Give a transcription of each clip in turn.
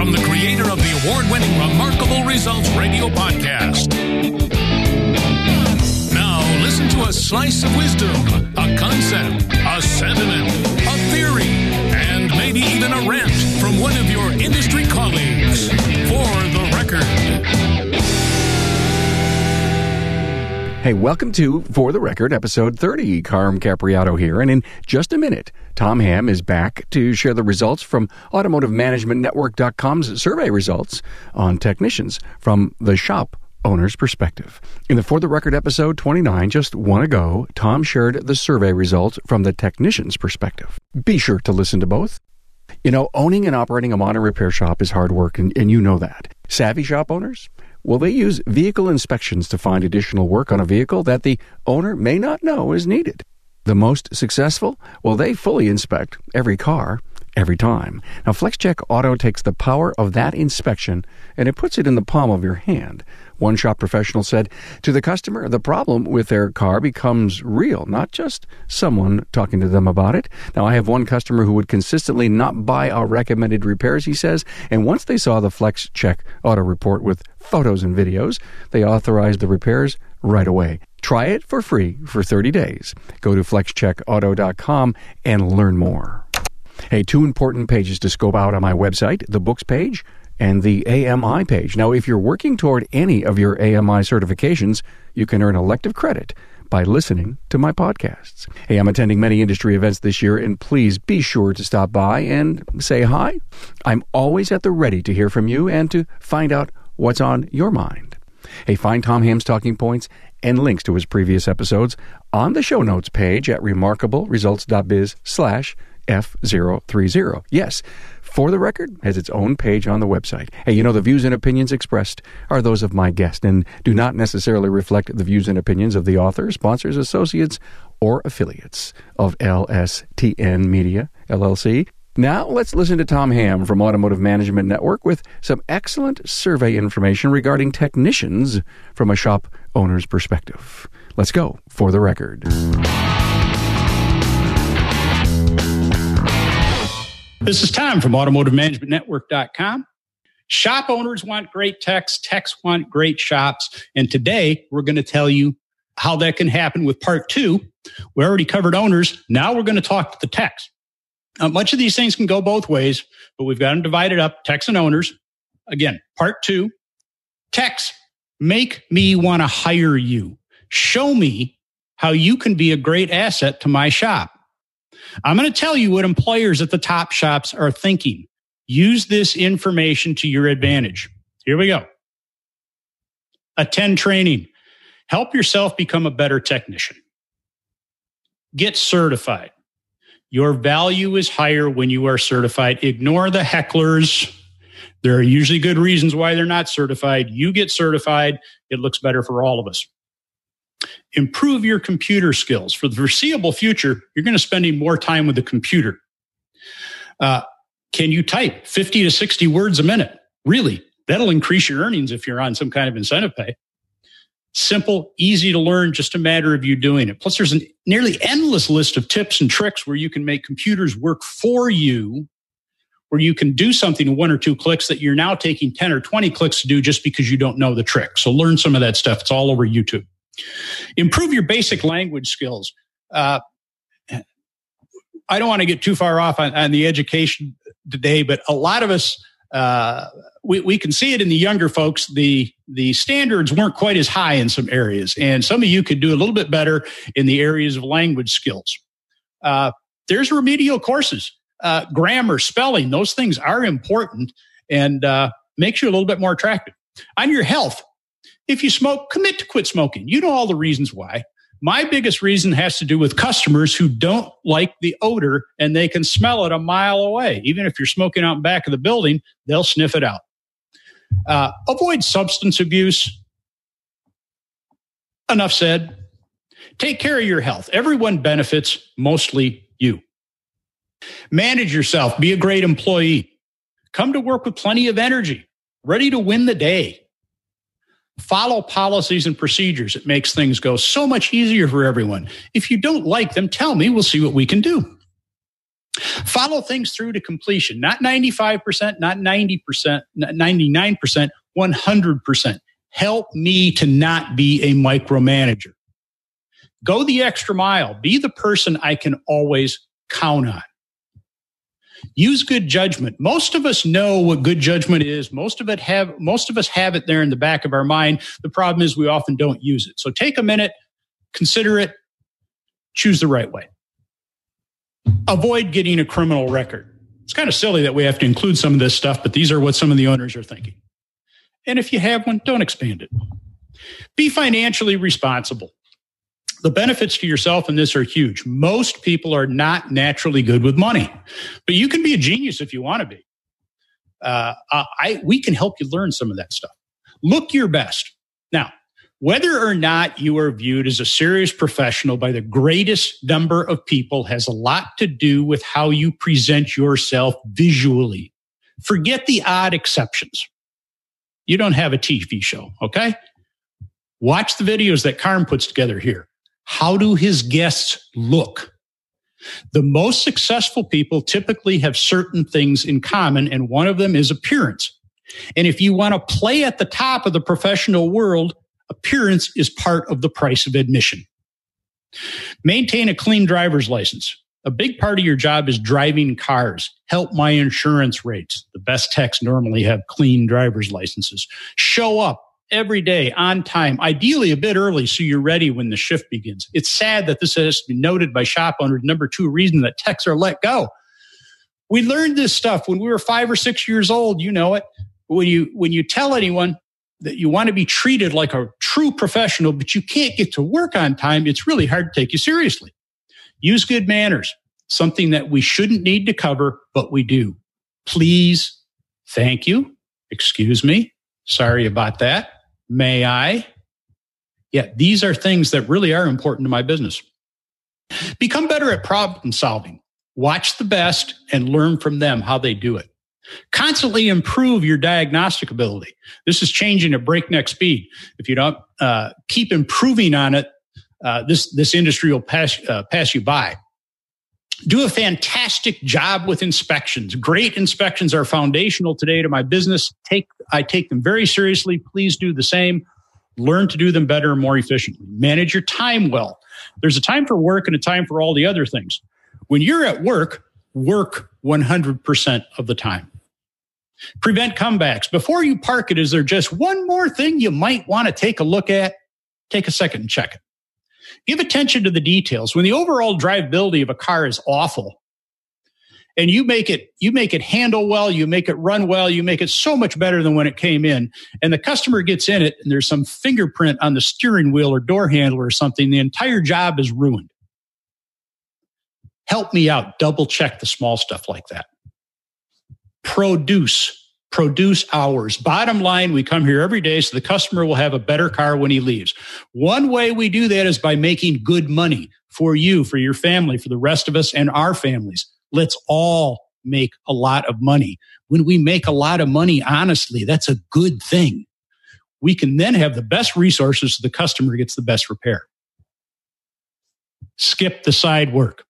from the creator of the award winning Remarkable Results radio podcast. Now, listen to a slice of wisdom, a concept, a sentiment, a theory, and maybe even a rant from one of your industry colleagues. For the record. Hey, welcome to For the Record, episode 30. Carm Capriotto here, and in just a minute, Tom Ham is back to share the results from AutomotiveManagementNetwork.com's survey results on technicians from the shop owner's perspective. In the For the Record episode 29, just one ago, Tom shared the survey results from the technician's perspective. Be sure to listen to both. You know, owning and operating a modern repair shop is hard work, and, and you know that. Savvy shop owners? Well, they use vehicle inspections to find additional work on a vehicle that the owner may not know is needed. The most successful? Well, they fully inspect every car every time. Now, FlexCheck Auto takes the power of that inspection and it puts it in the palm of your hand. One shop professional said to the customer, the problem with their car becomes real, not just someone talking to them about it. Now, I have one customer who would consistently not buy our recommended repairs, he says, and once they saw the Flex Check auto report with photos and videos, they authorized the repairs right away. Try it for free for 30 days. Go to flexcheckauto.com and learn more. Hey, two important pages to scope out on my website the books page and the AMI page. Now, if you're working toward any of your AMI certifications, you can earn elective credit by listening to my podcasts. Hey, I'm attending many industry events this year, and please be sure to stop by and say hi. I'm always at the ready to hear from you and to find out what's on your mind. Hey, find Tom Ham's talking points and links to his previous episodes on the show notes page at remarkableresults.biz slash F030. Yes, for the record, has its own page on the website. Hey, you know, the views and opinions expressed are those of my guest and do not necessarily reflect the views and opinions of the author, sponsors, associates, or affiliates of LSTN Media, LLC. Now, let's listen to Tom Ham from Automotive Management Network with some excellent survey information regarding technicians from a shop owner's perspective. Let's go for the record. This is Tom from AutomotiveManagementNetwork.com. Shop owners want great techs, techs want great shops. And today we're going to tell you how that can happen with part two. We already covered owners. Now we're going to talk to the techs. Now, much of these things can go both ways, but we've got them divided up techs and owners. Again, part two techs make me want to hire you. Show me how you can be a great asset to my shop. I'm going to tell you what employers at the top shops are thinking. Use this information to your advantage. Here we go. Attend training. Help yourself become a better technician. Get certified. Your value is higher when you are certified. Ignore the hecklers. There are usually good reasons why they're not certified. You get certified, it looks better for all of us improve your computer skills. For the foreseeable future, you're going to spending more time with the computer. Uh, can you type 50 to 60 words a minute? Really? That'll increase your earnings if you're on some kind of incentive pay. Simple, easy to learn, just a matter of you doing it. Plus, there's a nearly endless list of tips and tricks where you can make computers work for you, where you can do something in one or two clicks that you're now taking 10 or 20 clicks to do just because you don't know the trick. So learn some of that stuff. It's all over YouTube. Improve your basic language skills. Uh, I don't want to get too far off on, on, the education today, but a lot of us, uh, we, we can see it in the younger folks. The, the standards weren't quite as high in some areas. And some of you could do a little bit better in the areas of language skills. Uh, there's remedial courses, uh, grammar, spelling, those things are important and uh, makes you a little bit more attractive. On your health, if you smoke, commit to quit smoking. You know all the reasons why. My biggest reason has to do with customers who don't like the odor and they can smell it a mile away. Even if you're smoking out in back of the building, they'll sniff it out. Uh, avoid substance abuse. Enough said. Take care of your health. Everyone benefits, mostly you. Manage yourself. Be a great employee. Come to work with plenty of energy, ready to win the day follow policies and procedures. It makes things go so much easier for everyone. If you don't like them, tell me. We'll see what we can do. Follow things through to completion, not 95%, not 90%, not 99%, 100%. Help me to not be a micromanager. Go the extra mile. Be the person I can always count on. Use good judgment. Most of us know what good judgment is. Most of it have, most of us have it there in the back of our mind. The problem is we often don't use it. So take a minute, consider it, choose the right way. Avoid getting a criminal record. It's kind of silly that we have to include some of this stuff, but these are what some of the owners are thinking. And if you have one, don't expand it. Be financially responsible. The benefits to yourself in this are huge. Most people are not naturally good with money, but you can be a genius if you want to be. Uh, I, we can help you learn some of that stuff. Look your best. Now, whether or not you are viewed as a serious professional by the greatest number of people has a lot to do with how you present yourself visually. Forget the odd exceptions. You don't have a TV show, okay? Watch the videos that Carm puts together here. How do his guests look? The most successful people typically have certain things in common, and one of them is appearance. And if you want to play at the top of the professional world, appearance is part of the price of admission. Maintain a clean driver's license. A big part of your job is driving cars. Help my insurance rates. The best techs normally have clean driver's licenses. Show up every day on time, ideally a bit early so you're ready when the shift begins. It's sad that this has been noted by shop owners. Number two reason that techs are let go. We learned this stuff when we were five or six years old. You know it. When you, when you tell anyone that you want to be treated like a true professional, but you can't get to work on time, it's really hard to take you seriously. Use good manners, something that we shouldn't need to cover, but we do. Please, thank you, excuse me, sorry about that, may I? Yeah, these are things that really are important to my business. Become better at problem solving. Watch the best and learn from them how they do it. Constantly improve your diagnostic ability. This is changing at breakneck speed. If you don't uh, keep improving on it, uh, this this industry will pass uh, pass you by. Do a fantastic job with inspections. Great inspections are foundational today to my business. Take I take them very seriously. Please do the same. Learn to do them better and more efficiently. Manage your time well. There's a time for work and a time for all the other things. When you're at work, work 100% of the time. Prevent comebacks. Before you park it, is there just one more thing you might want to take a look at? Take a second and check it. Give attention to the details. When the overall drivability of a car is awful, and you make it you make it handle well you make it run well you make it so much better than when it came in and the customer gets in it and there's some fingerprint on the steering wheel or door handle or something the entire job is ruined. Help me out. Double check the small stuff like that. Produce produce hours. Bottom line, we come here every day so the customer will have a better car when he leaves. One way we do that is by making good money for you, for your family, for the rest of us and our families. Let's all make a lot of money. When we make a lot of money, honestly, that's a good thing. We can then have the best resources so the customer gets the best repair. Skip the side work.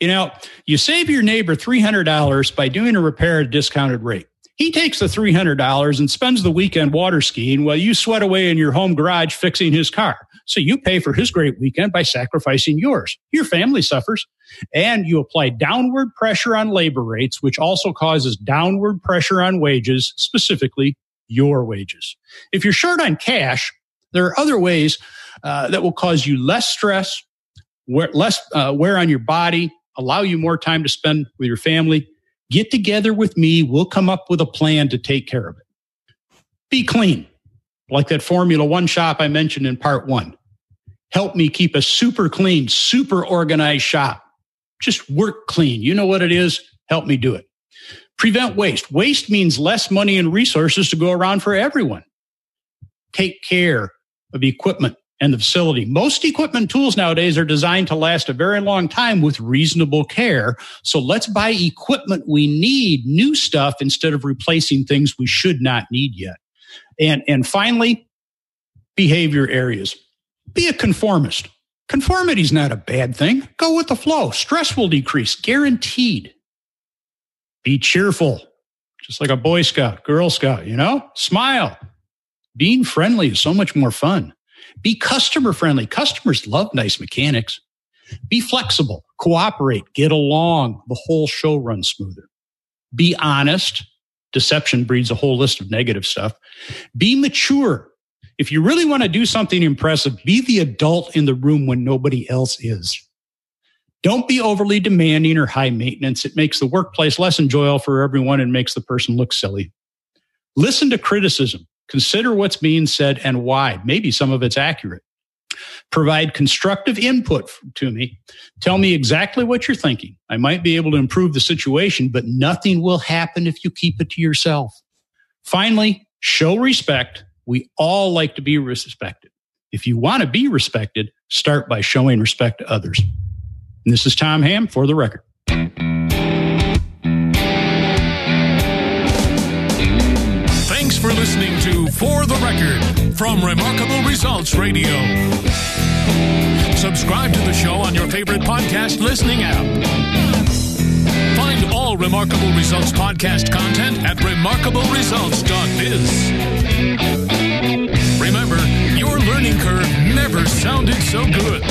You know, you save your neighbor $300 by doing a repair at a discounted rate. He takes the $300 and spends the weekend water skiing while you sweat away in your home garage fixing his car. So you pay for his great weekend by sacrificing yours. Your family suffers and you apply downward pressure on labor rates, which also causes downward pressure on wages, specifically your wages. If you're short on cash, there are other ways uh, that will cause you less stress, wear, less uh, wear on your body, allow you more time to spend with your family. Get together with me. We'll come up with a plan to take care of it. Be clean, like that Formula One shop I mentioned in part one. Help me keep a super clean, super organized shop. Just work clean. You know what it is? Help me do it. Prevent waste. Waste means less money and resources to go around for everyone. Take care of equipment and the facility. Most equipment tools nowadays are designed to last a very long time with reasonable care. So let's buy equipment we need, new stuff, instead of replacing things we should not need yet. And, and finally, behavior areas. Be a conformist. Conformity is not a bad thing. Go with the flow. Stress will decrease, guaranteed. Be cheerful, just like a Boy Scout, Girl Scout, you know? Smile. Being friendly is so much more fun. Be customer friendly. Customers love nice mechanics. Be flexible, cooperate, get along. The whole show runs smoother. Be honest. Deception breeds a whole list of negative stuff. Be mature. If you really want to do something impressive, be the adult in the room when nobody else is. Don't be overly demanding or high maintenance. It makes the workplace less enjoyable for everyone and makes the person look silly. Listen to criticism. Consider what's being said and why. Maybe some of it's accurate. Provide constructive input to me. Tell me exactly what you're thinking. I might be able to improve the situation, but nothing will happen if you keep it to yourself. Finally, show respect. We all like to be respected. If you want to be respected, start by showing respect to others. And this is Tom Ham for the record. Listening to For the Record from Remarkable Results Radio. Subscribe to the show on your favorite podcast listening app. Find all Remarkable Results podcast content at remarkableresults.biz. Remember, your learning curve never sounded so good.